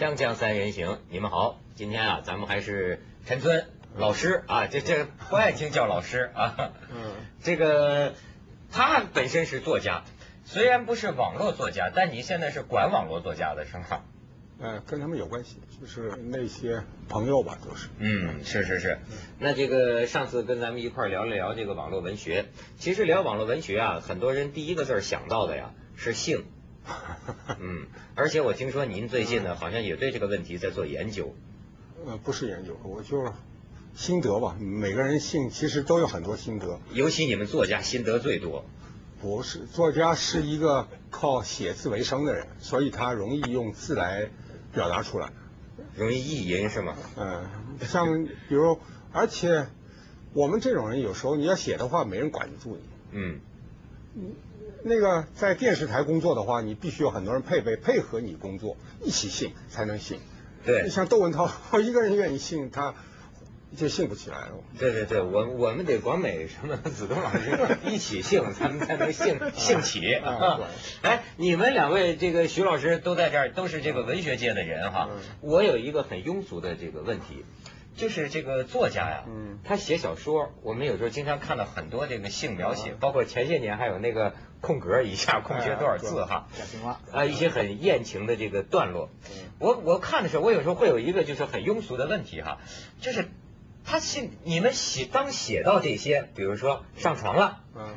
锵锵三人行，你们好，今天啊，咱们还是陈村老师啊，这这不爱听叫老师啊，嗯，这个他本身是作家，虽然不是网络作家，但你现在是管网络作家的是吗？呃，跟他们有关系，就是那些朋友吧，都是。嗯，是是是。那这个上次跟咱们一块儿聊了聊这个网络文学，其实聊网络文学啊，很多人第一个字儿想到的呀是性。嗯，而且我听说您最近呢，好像也对这个问题在做研究。呃，不是研究，我就心得吧。每个人性其实都有很多心得，尤其你们作家心得最多。不是，作家是一个靠写字为生的人，所以他容易用字来表达出来。容易意淫是吗？嗯，像比如，而且我们这种人有时候你要写的话，没人管得住你。嗯，那个在电视台工作的话，你必须有很多人配备配合你工作，一起信才能信。对，像窦文涛，我一个人愿意信他，就信不起来了。对对对，我我们得广美什么子东老师一起姓，咱们才能姓姓 起啊。哎，你们两位这个徐老师都在这儿，都是这个文学界的人哈。我有一个很庸俗的这个问题。就是这个作家呀，嗯，他写小说，我们有时候经常看到很多这个性描写，包括前些年还有那个空格一下空缺多少字哈，啊，一些很艳情的这个段落。我我看的时候，我有时候会有一个就是很庸俗的问题哈，就是他信你们写当写到这些，比如说上床了，嗯，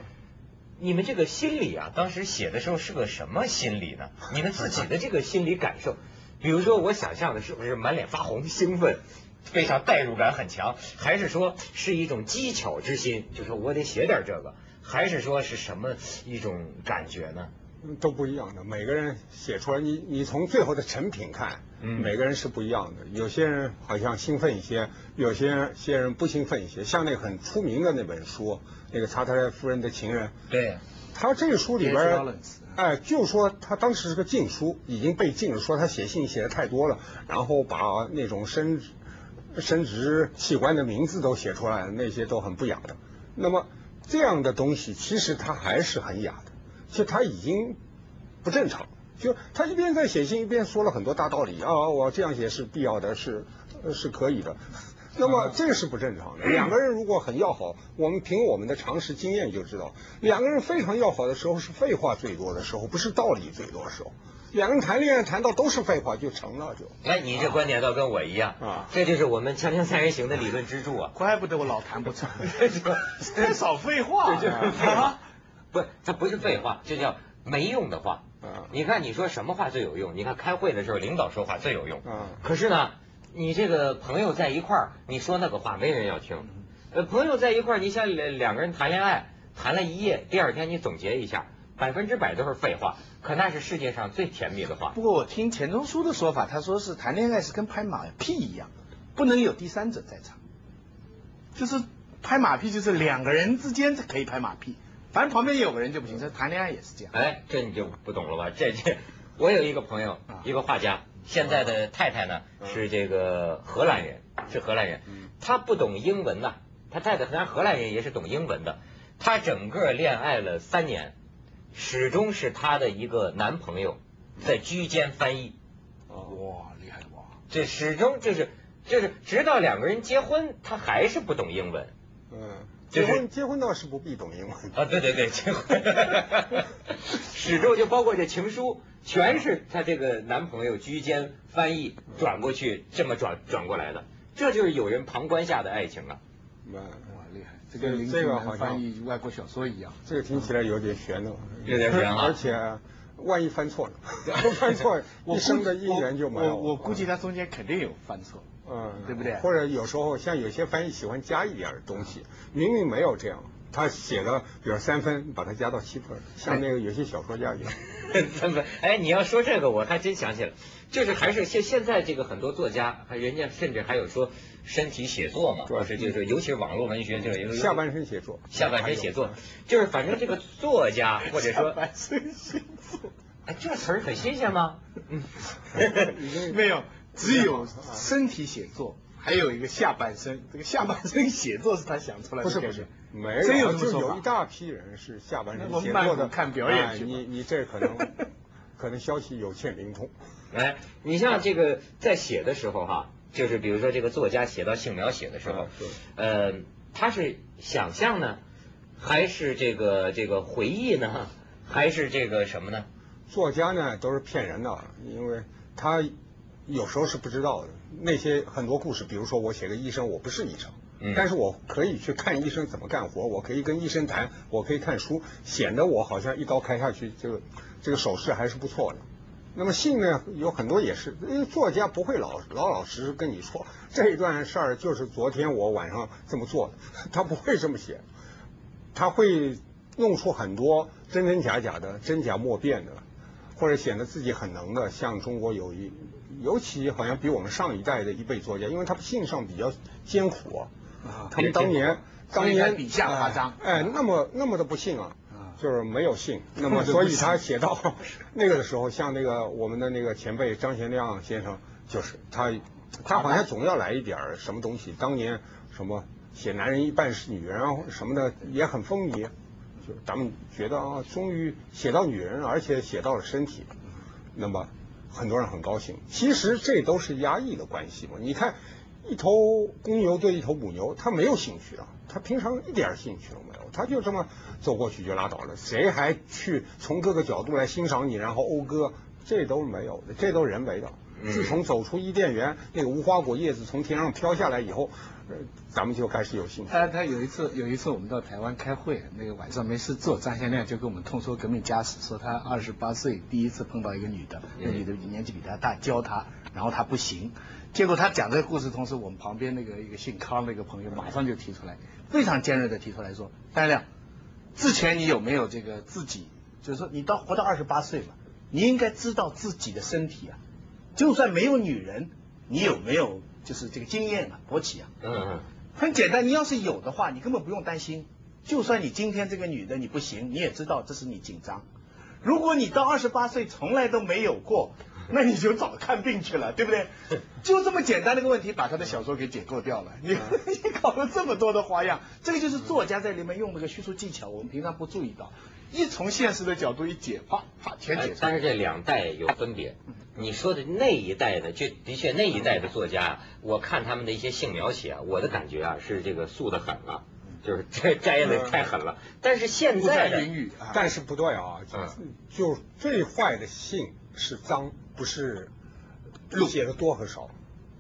你们这个心理啊，当时写的时候是个什么心理呢？你们自己的这个心理感受，比如说我想象的是不是满脸发红兴奋？非常代入感很强，还是说是一种技巧之心？就是我得写点这个，还是说是什么一种感觉呢？都不一样的，每个人写出来，你你从最后的成品看，嗯，每个人是不一样的。有些人好像兴奋一些，有些些人不兴奋一些。像那个很出名的那本书，那个查特莱夫人的情人，对，他这个书里边，哎，就说他当时是个禁书，已经被禁了，说他写信写的太多了，然后把那种生生殖器官的名字都写出来，那些都很不雅的。那么这样的东西，其实它还是很雅的，就它已经不正常。就他一边在写信，一边说了很多大道理啊，我这样写是必要的，是是可以的。那么这个是不正常的。两个人如果很要好，我们凭我们的常识经验就知道，两个人非常要好的时候是废话最多的时候，不是道理最多的时候。两个人谈恋爱谈到都是废话就成了就。哎，你这观点倒跟我一样啊，这就是我们锵锵三人行的理论支柱啊。怪不得我老谈不成，太少废话。这就是废话，不，它不是废话，这叫没用的话。啊，你看你说什么话最有用？你看开会的时候领导说话最有用。啊，可是呢，你这个朋友在一块儿，你说那个话没人要听。呃，朋友在一块儿，你像两两个人谈恋爱，谈了一夜，第二天你总结一下，百分之百都是废话。可那是世界上最甜蜜的话。不过我听钱钟书的说法，他说是谈恋爱是跟拍马屁一样，不能有第三者在场。就是拍马屁，就是两个人之间可以拍马屁，反正旁边有个人就不行。这谈恋爱也是这样。哎，这你就不懂了吧？这这，我有一个朋友，一个画家，现在的太太呢是这个荷兰人，是荷兰人，他不懂英文呐。他太太虽然荷兰人，也是懂英文的。他整个恋爱了三年。始终是她的一个男朋友在居间翻译，哇，厉害哇！这始终就是就是直到两个人结婚，他还是不懂英文。嗯，结婚结婚倒是不必懂英文。啊，对对对，结婚。始终就包括这情书，全是她这个男朋友居间翻译转过去，这么转转过来的，这就是有人旁观下的爱情啊。哇，这个这个好像翻译外国小说一样。这个听起来有点悬了，有点悬啊！而且万一翻错了，翻错一生的姻缘就没有。我我估计他中间肯定有翻错，嗯，对不对？或者有时候像有些翻译喜欢加一点东西，明明没有这样，他写的比如三分，把它加到七分，像那个有些小说家一样。三分，哎，你要说这个，我还真想起来，就是还是现现在这个很多作家，人家甚至还有说身体写作嘛，主要是就是尤其是网络文学，就是下半身写作，下半身写作，就是反正这个作家或者说半身写作，哎，这词儿很新鲜吗？嗯，没有，只有身体写作，还有一个下半身，这个下半身写作是他想出来的，不是不是，没真有就有一大批人是下半身写作的，看表演去，你你这可能。可能消息有欠灵通。哎，你像这个在写的时候哈，就是比如说这个作家写到性描写的时候，呃，他是想象呢，还是这个这个回忆呢，还是这个什么呢？作家呢都是骗人的，因为他有时候是不知道的。那些很多故事，比如说我写个医生，我不是医生，但是我可以去看医生怎么干活，我可以跟医生谈，我可以看书，显得我好像一刀开下去，这个这个手势还是不错的。那么信呢，有很多也是，因为作家不会老老老实实跟你说这一段事儿就是昨天我晚上这么做的，他不会这么写，他会弄出很多真真假假的、真假莫辨的，或者显得自己很能的，像中国有一。尤其好像比我们上一代的一辈作家，因为他们性上比较艰苦啊，他们当年当年笔下夸张，哎，那么那么的不幸啊，就是没有性，那么所以他写到 那个的时候，像那个我们的那个前辈张贤亮先生，就是他他好像总要来一点什么东西，当年什么写男人一半是女人啊什么的也很风靡，就咱们觉得啊，终于写到女人，而且写到了身体，那么。很多人很高兴，其实这都是压抑的关系嘛。你看，一头公牛对一头母牛，它没有兴趣啊，它平常一点兴趣都没有，它就这么走过去就拉倒了。谁还去从各个角度来欣赏你，然后讴歌？这都没有的，这都人为的。自从走出伊甸园，那个无花果叶子从天上飘下来以后。呃咱们就开始有信心。他他有一次有一次我们到台湾开会，那个晚上没事做，张先亮就跟我们痛说革命家史，说他二十八岁第一次碰到一个女的，那女的年纪比他大，教他，然后他不行，结果他讲这个故事同时，我们旁边那个一个姓康的一个朋友马上就提出来，非常尖锐的提出来说，张亮，之前你有没有这个自己，就是说你到活到二十八岁了，你应该知道自己的身体啊，就算没有女人，你有没有？就是这个经验啊，勃起啊，嗯嗯，很简单。你要是有的话，你根本不用担心。就算你今天这个女的你不行，你也知道这是你紧张。如果你到二十八岁从来都没有过，那你就早看病去了，对不对？就这么简单的一个问题，把他的小说给解构掉了。你 你搞了这么多的花样，这个就是作家在里面用那个叙述技巧，我们平常不注意到。一从现实的角度一解，啪啪全解。但是这两代有分别。你说的那一代的，就的确那一代的作家，我看他们的一些性描写，我的感觉啊是这个素的很了，就是摘摘的太狠了。但是现在的，但是不对啊，就最坏的性是脏，不是写的多和少，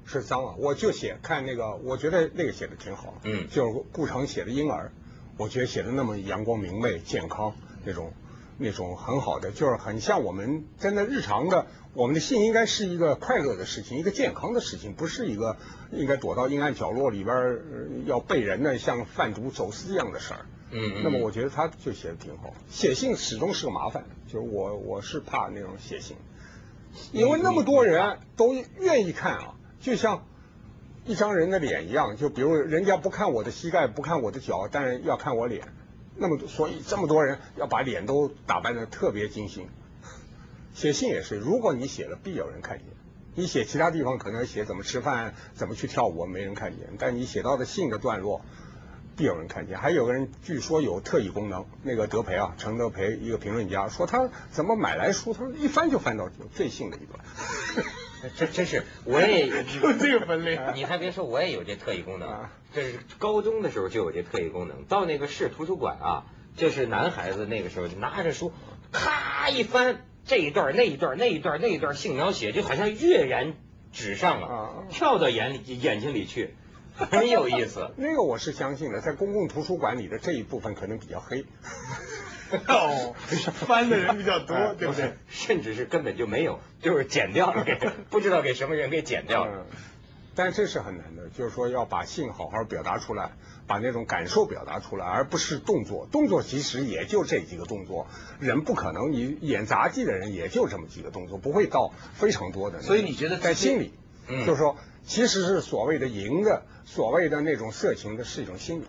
是脏啊。我就写看那个，我觉得那个写的挺好，嗯，就是顾城写的婴儿，我觉得写的那么阳光明媚、健康那种。那种很好的，就是很像我们真的日常的，我们的性应该是一个快乐的事情，一个健康的事情，不是一个应该躲到阴暗角落里边要被人呢像贩毒走私一样的事儿。嗯。那么我觉得他就写的挺好。写信始终是个麻烦，就是我我是怕那种写信，因为那么多人都愿意看啊，就像一张人的脸一样，就比如人家不看我的膝盖，不看我的脚，但是要看我脸。那么多，所以这么多人要把脸都打扮的特别精心。写信也是，如果你写了，必有人看见。你写其他地方可能写怎么吃饭、怎么去跳舞，没人看见。但你写到的信的段落，必有人看见。还有个人据说有特异功能，那个德培啊，陈德培一个评论家说他怎么买来书，他说一翻就翻到最信的一段。这真是，我也 有这个分类。你还别说，我也有这特异功能。这是高中的时候就有这特异功能。到那个市图书馆啊，就是男孩子那个时候就拿着书，咔一翻，这一段那一段那一段那一段性描写，就好像跃然纸上了，跳到眼里眼睛里去，很有意思。那个我是相信的，在公共图书馆里的这一部分可能比较黑。哦，翻的人比较多，对不对？甚至是根本就没有，就是剪掉了，给不知道给什么人给剪掉了。但这是很难的，就是说要把性好好表达出来，把那种感受表达出来，而不是动作。动作其实也就这几个动作，人不可能，你演杂技的人也就这么几个动作，不会到非常多的。所以你觉得在心里，就是说，其实是所谓的淫的，所谓的那种色情的，是一种心理。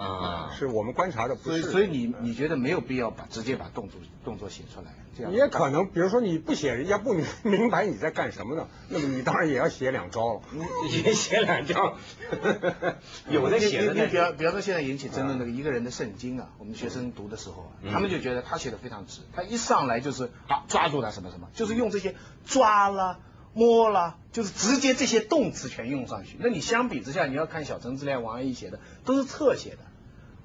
啊，是我们观察的不是。所以，所以你你觉得没有必要把直接把动作动作写出来？这样也可能，比如说你不写，人家不明 明白你在干什么呢？那么你当然也要写两招了，也写两招。有的写的，比方比方说现在引起争论那个一个人的圣经啊，我们学生读的时候啊，他们就觉得他写的非常直，他一上来就是啊抓住他什么什么，就是用这些抓了。摸了，就是直接这些动词全用上去。那你相比之下，你要看小城之恋王安忆写的都是侧写的，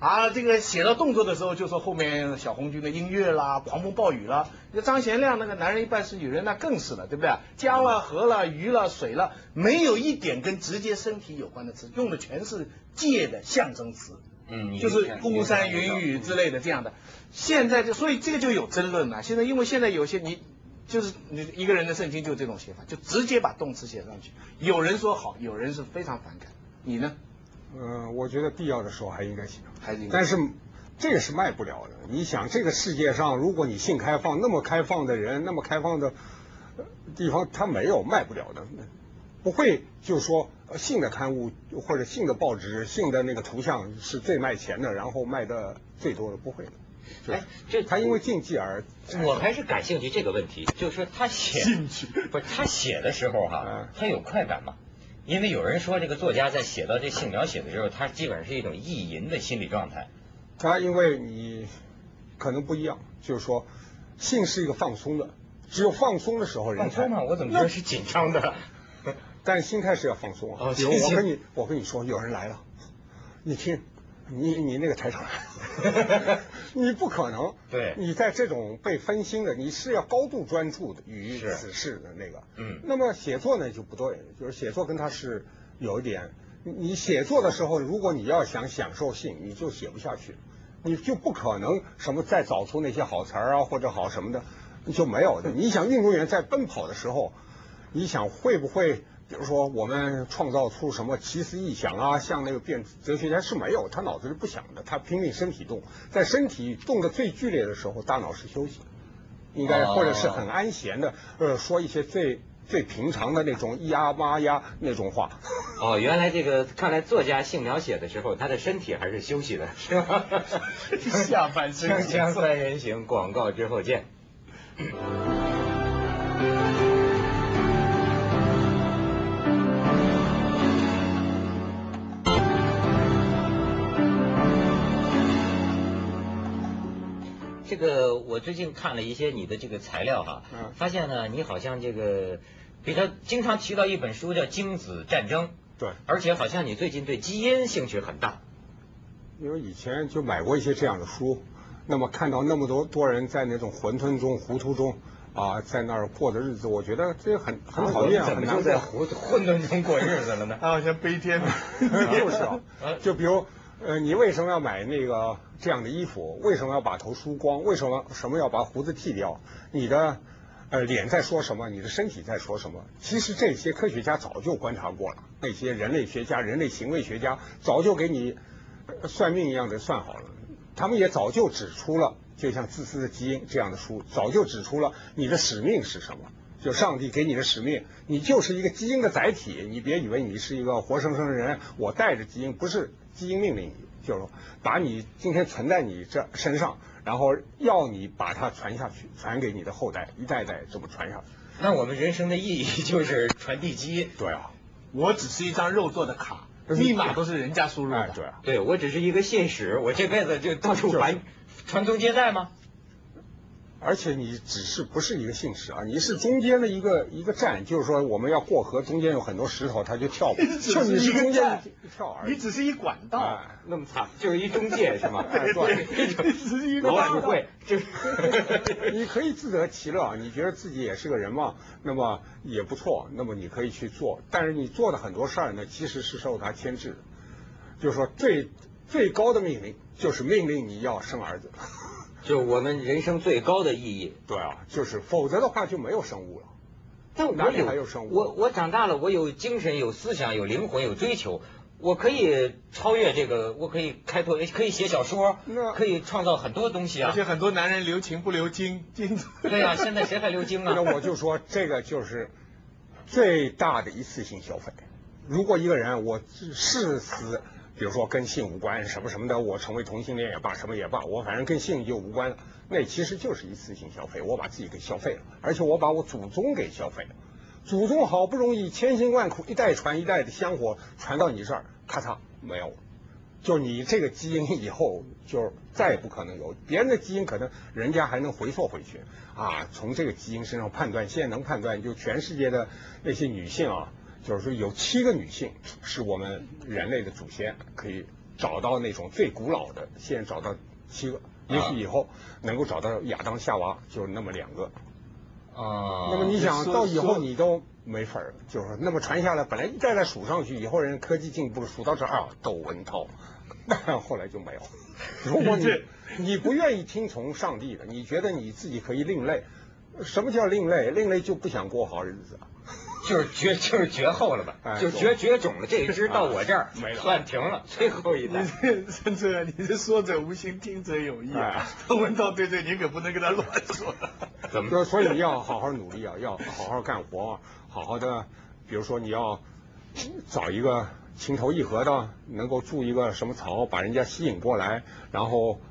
啊，这个写到动作的时候就说后面小红军的音乐啦、狂风暴雨啦。那张贤亮那个男人一半是女人，那更是了，对不对？江了、河了、鱼了、水了，没有一点跟直接身体有关的词，用的全是借的象征词，嗯，就是孤山云雨之类的这样的。现在就所以这个就有争论了。现在因为现在有些你。就是你一个人的圣经就这种写法，就直接把动词写上去。有人说好，有人是非常反感。你呢？嗯，我觉得必要的时候还应该写，还应该。但是这个是卖不了的。你想，这个世界上，如果你性开放，那么开放的人，那么开放的地方，他没有卖不了的，不会就是说性的刊物或者性的报纸、性的那个图像是最卖钱的，然后卖的最多的，不会的。哎，这他因为禁忌而，我还是感兴趣这个问题，就是说他写，不是他写的时候哈，他有快感吗？因为有人说这个作家在写到这性描写的时候，他基本上是一种意淫的心理状态。他因为你可能不一样，就是说性是一个放松的，只有放松的时候人放松嘛？我怎么觉得是紧张的？但心态是要放松啊。比如我跟你，我跟你说，有人来了，你听。你你那个财产，你不可能。对，你在这种被分心的，你是要高度专注的于此事的那个。嗯。那么写作呢就不对，就是写作跟他是有一点，你写作的时候，如果你要想享受性，你就写不下去，你就不可能什么再找出那些好词儿啊或者好什么的，就没有的。你想运动员在奔跑的时候，你想会不会？比如说，我们创造出什么奇思异想啊？像那个变哲学家是没有，他脑子是不想的，他拼命身体动，在身体动的最剧烈的时候，大脑是休息，应该或者是很安闲的，呃，说一些最最平常的那种咿呀哇呀那种话。哦，原来这个看来作家性描写的时候，他的身体还是休息的，是吧？下半身。锵锵三人行，广告之后见。这个我最近看了一些你的这个材料哈，嗯。发现呢，你好像这个比较经常提到一本书叫《精子战争》，对，而且好像你最近对基因兴趣很大，因为以前就买过一些这样的书，那么看到那么多多人在那种混沌中、糊涂中啊，在那儿过的日子，我觉得这很很讨厌，怎么就在混混沌中过日子了呢？啊，像悲天，就是啊，就比如。呃，你为什么要买那个这样的衣服？为什么要把头梳光？为什么什么要把胡子剃掉？你的呃脸在说什么？你的身体在说什么？其实这些科学家早就观察过了，那些人类学家、人类行为学家早就给你算命一样的算好了。他们也早就指出了，就像《自私的基因》这样的书，早就指出了你的使命是什么。就上帝给你的使命，你就是一个基因的载体。你别以为你是一个活生生的人，我带着基因，不是基因命令你，就是说把你今天存在你这身上，然后要你把它传下去，传给你的后代，一代代这么传下去。那我们人生的意义就是传递基因。对啊，我只是一张肉做的卡，密码都是人家输入的。对啊，对我只是一个信使，我这辈子就到处传传宗接代吗？而且你只是不是一个姓氏啊，你是中间的一个一个站，就是说我们要过河，中间有很多石头，他就跳，就你是中间一跳而已。你只是一管道，那么惨，就是一中介是吗？对，你只是一个 老鼠会，就你可以自得其乐，你觉得自己也是个人嘛，那么也不错，那么你可以去做，但是你做的很多事儿呢，其实是受他牵制的，就是说最最高的命令就是命令你要生儿子。就我们人生最高的意义，对啊，就是否则的话就没有生物了。但哪里还有生物？我我长大了，我有精神，有思想，有灵魂，有追求，我可以超越这个，我可以开拓，可以写小说，可以创造很多东西啊。而且很多男人留情不留精，精。对啊，现在谁还留精啊？那我就说这个就是最大的一次性消费。如果一个人我誓死比如说跟性无关什么什么的，我成为同性恋也罢，什么也罢，我反正跟性就无关了。那其实就是一次性消费，我把自己给消费了，而且我把我祖宗给消费了。祖宗好不容易千辛万苦一代传一代的香火传到你这儿，咔嚓没有了。就你这个基因以后就再也不可能有别人的基因，可能人家还能回溯回去啊。从这个基因身上判断，现在能判断，就全世界的那些女性啊，就是说有七个女性是我们人类的祖先，可以找到那种最古老的，现在找到七个，也许以后能够找到亚当夏娃，就那么两个。啊，那么你想到以后你都没法儿，就是那么传下来，本来一代代数上去，以后人科技进步，数到这儿啊，窦文涛。但 后来就没有。如果你你不愿意听从上帝的，你觉得你自己可以另类，什么叫另类？另类就不想过好日子，就是绝就是绝后了吧？就绝绝种了。这一支到我这儿没了，算停了，最后一代。甚至你是说者无心，听者有意啊。文道对对，你可不能跟他乱说。怎么？所以你要 好好努力啊，要好好干活，好好的，比如说你要找一个。情投意合的，能够筑一个什么巢，把人家吸引过来，然后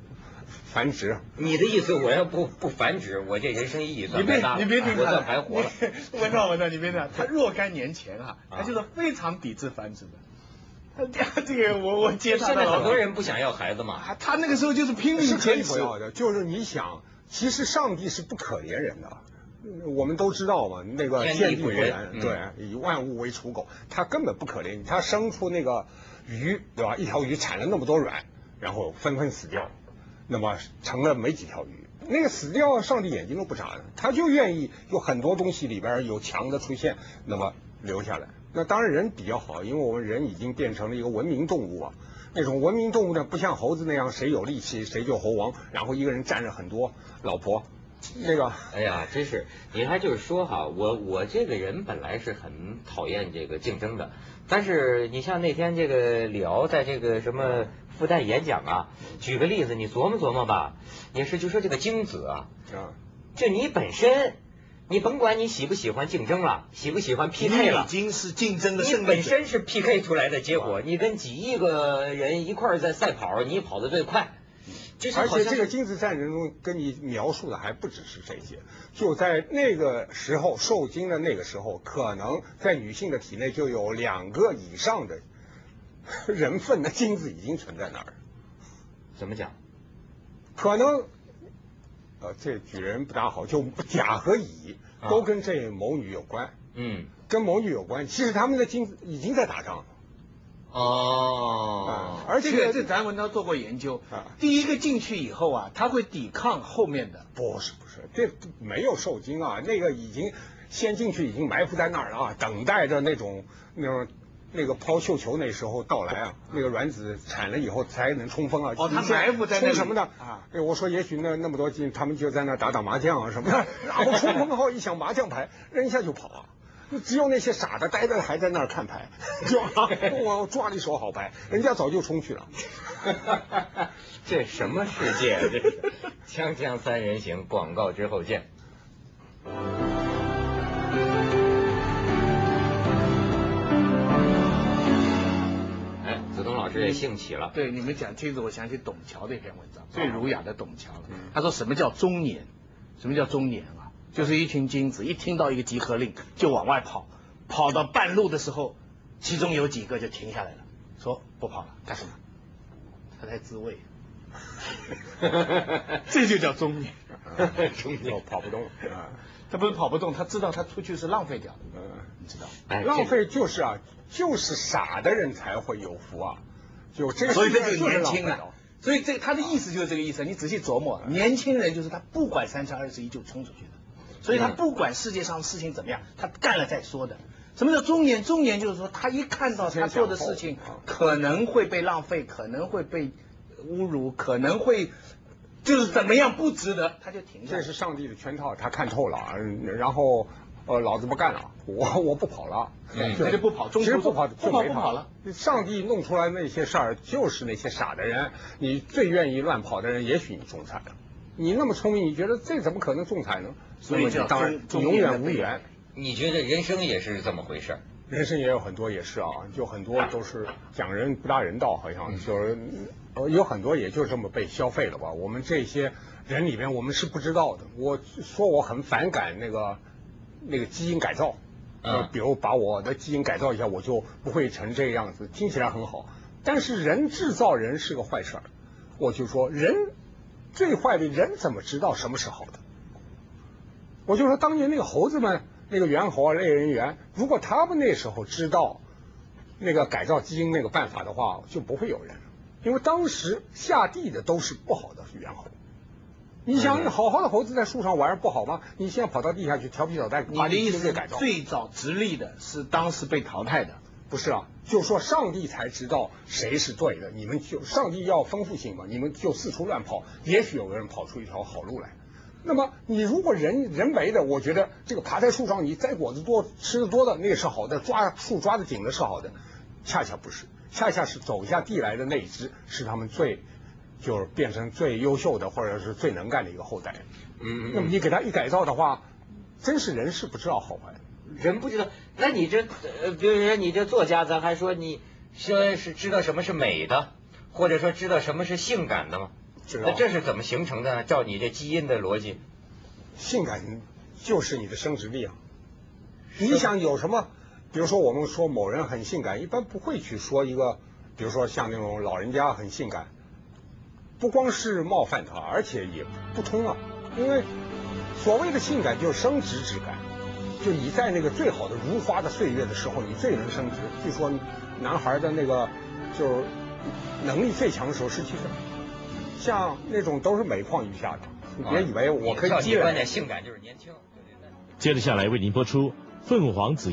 繁殖。你的意思，我要不不繁殖，我这人生意义算太大了。你别你别听他，我算白活了。文 道文道，你别听他，若干年前啊，他就是非常抵制繁殖的。他 这个我我接他。现在好多人不想要孩子嘛。他那个时候就是拼命坚持。要的，就是你想，其实上帝是不可怜人的。我们都知道嘛，那个天地不仁，对，以万物为刍狗，他根本不可怜你。他生出那个鱼，对吧？一条鱼产了那么多卵，然后纷纷死掉，那么成了没几条鱼。那个死掉，上帝眼睛都不眨的，他就愿意有很多东西里边有强的出现，那么留下来。那当然人比较好，因为我们人已经变成了一个文明动物啊。那种文明动物呢，不像猴子那样，谁有力气谁就猴王，然后一个人占着很多老婆。那个，哎呀，真是，你还就是说哈，我我这个人本来是很讨厌这个竞争的，但是你像那天这个李敖在这个什么复旦演讲啊，举个例子，你琢磨琢磨吧，也是就说这个精子啊，就你本身，你甭管你喜不喜欢竞争了，喜不喜欢 PK 了，已经是竞争的你本身是 PK 出来的结果，你跟几亿个人一块儿在赛跑，你跑得最快。而且这个精子战争中跟你描述的还不只是这些，就在那个时候受精的那个时候，可能在女性的体内就有两个以上的 人份的精子已经存在那儿。怎么讲？可能，呃，这举人不大好，就甲和乙都跟这某女有关。嗯，跟某女有关，其实他们的精子已经在打仗了。哦，而且这咱文章做过研究啊，第一个进去以后啊，他会抵抗后面的。不是不是，这没有受精啊，那个已经先进去，已经埋伏在那儿了啊，等待着那种那种那个抛绣球那时候到来啊，那个卵子产了以后才能冲锋啊。哦，他埋伏在那什么呢啊？我说也许那那么多精，他们就在那打打麻将啊什么的，然后冲锋后一想麻将牌，扔一下就跑啊。只有那些傻的呆的还在那儿看牌，就 我抓了一手好牌，人家早就冲去了。这什么世界？这是锵锵三人行，广告之后见。哎，子东老师也兴起了。对，你们讲这个，我想起董桥的一篇文章，最儒雅的董桥。他说什么叫中年？什么叫中年啊？就是一群精子，一听到一个集合令就往外跑，跑到半路的时候，其中有几个就停下来了，说不跑了，干什么？他在自慰。这就叫中年，中年跑不动啊！他不是跑不动，他知道他出去是浪费掉的，嗯，你知道？浪费就是啊，就是傻的人才会有福啊，就这所以这就年轻了。所以这他的意思就是这个意思，你仔细琢磨，年轻人就是他不管三七二十一就冲出去的。所以他不管世界上事情怎么样，他干了再说的。什么叫中年？中年就是说，他一看到他做的事情可能会被浪费，可能会被侮辱，可能会就是怎么样不值得，他就停下。这是上帝的圈套，他看透了，然后呃，老子不干了，我我不跑了，他就不跑。其实不跑不跑不跑了。上帝弄出来那些事儿，就是那些傻的人。你最愿意乱跑的人，也许你中彩了。你那么聪明，你觉得这怎么可能中彩呢？所以就当然永远无缘。你觉得人生也是这么回事？人生也有很多也是啊，就很多都是讲人不大人道，好像就是呃有很多也就这么被消费了吧。我们这些人里面，我们是不知道的。我说我很反感那个那个基因改造，呃，比如把我的基因改造一下，我就不会成这个样子，听起来很好。但是人制造人是个坏事儿，我就说人最坏的人怎么知道什么是好的？我就说当年那个猴子们。那个猿猴啊，类人猿，如果他们那时候知道那个改造基因那个办法的话，就不会有人了。因为当时下地的都是不好的猿猴。你想，好好的猴子在树上玩不好吗？你现在跑到地下去调皮捣蛋，你的意思改造最早直立的是当时被淘汰的，不是啊？就说上帝才知道谁是对的，你们就上帝要丰富性嘛，你们就四处乱跑，也许有个人跑出一条好路来。那么你如果人人为的，我觉得这个爬在树上，你摘果子多吃的多的那个是好的，抓树抓的紧的是好的，恰恰不是，恰恰是走下地来的那一只是他们最就是变成最优秀的或者是最能干的一个后代。嗯，那么你给他一改造的话，真是人是不知道好坏，人不知道。那你这呃，比如说你这作家，咱还说你说是知道什么是美的，或者说知道什么是性感的吗？那这是怎么形成的？照你这基因的逻辑，性感就是你的生殖力啊！你想有什么？比如说我们说某人很性感，一般不会去说一个，比如说像那种老人家很性感，不光是冒犯他，而且也不通啊。因为所谓的性感就是生殖之感，就你在那个最好的如花的岁月的时候，你最能生殖。据说男孩的那个就是能力最强的时候，十七岁。像那种都是每况愈下的，你别以为我可以接。关键性感就是年轻。接着下来为您播出《凤凰子》。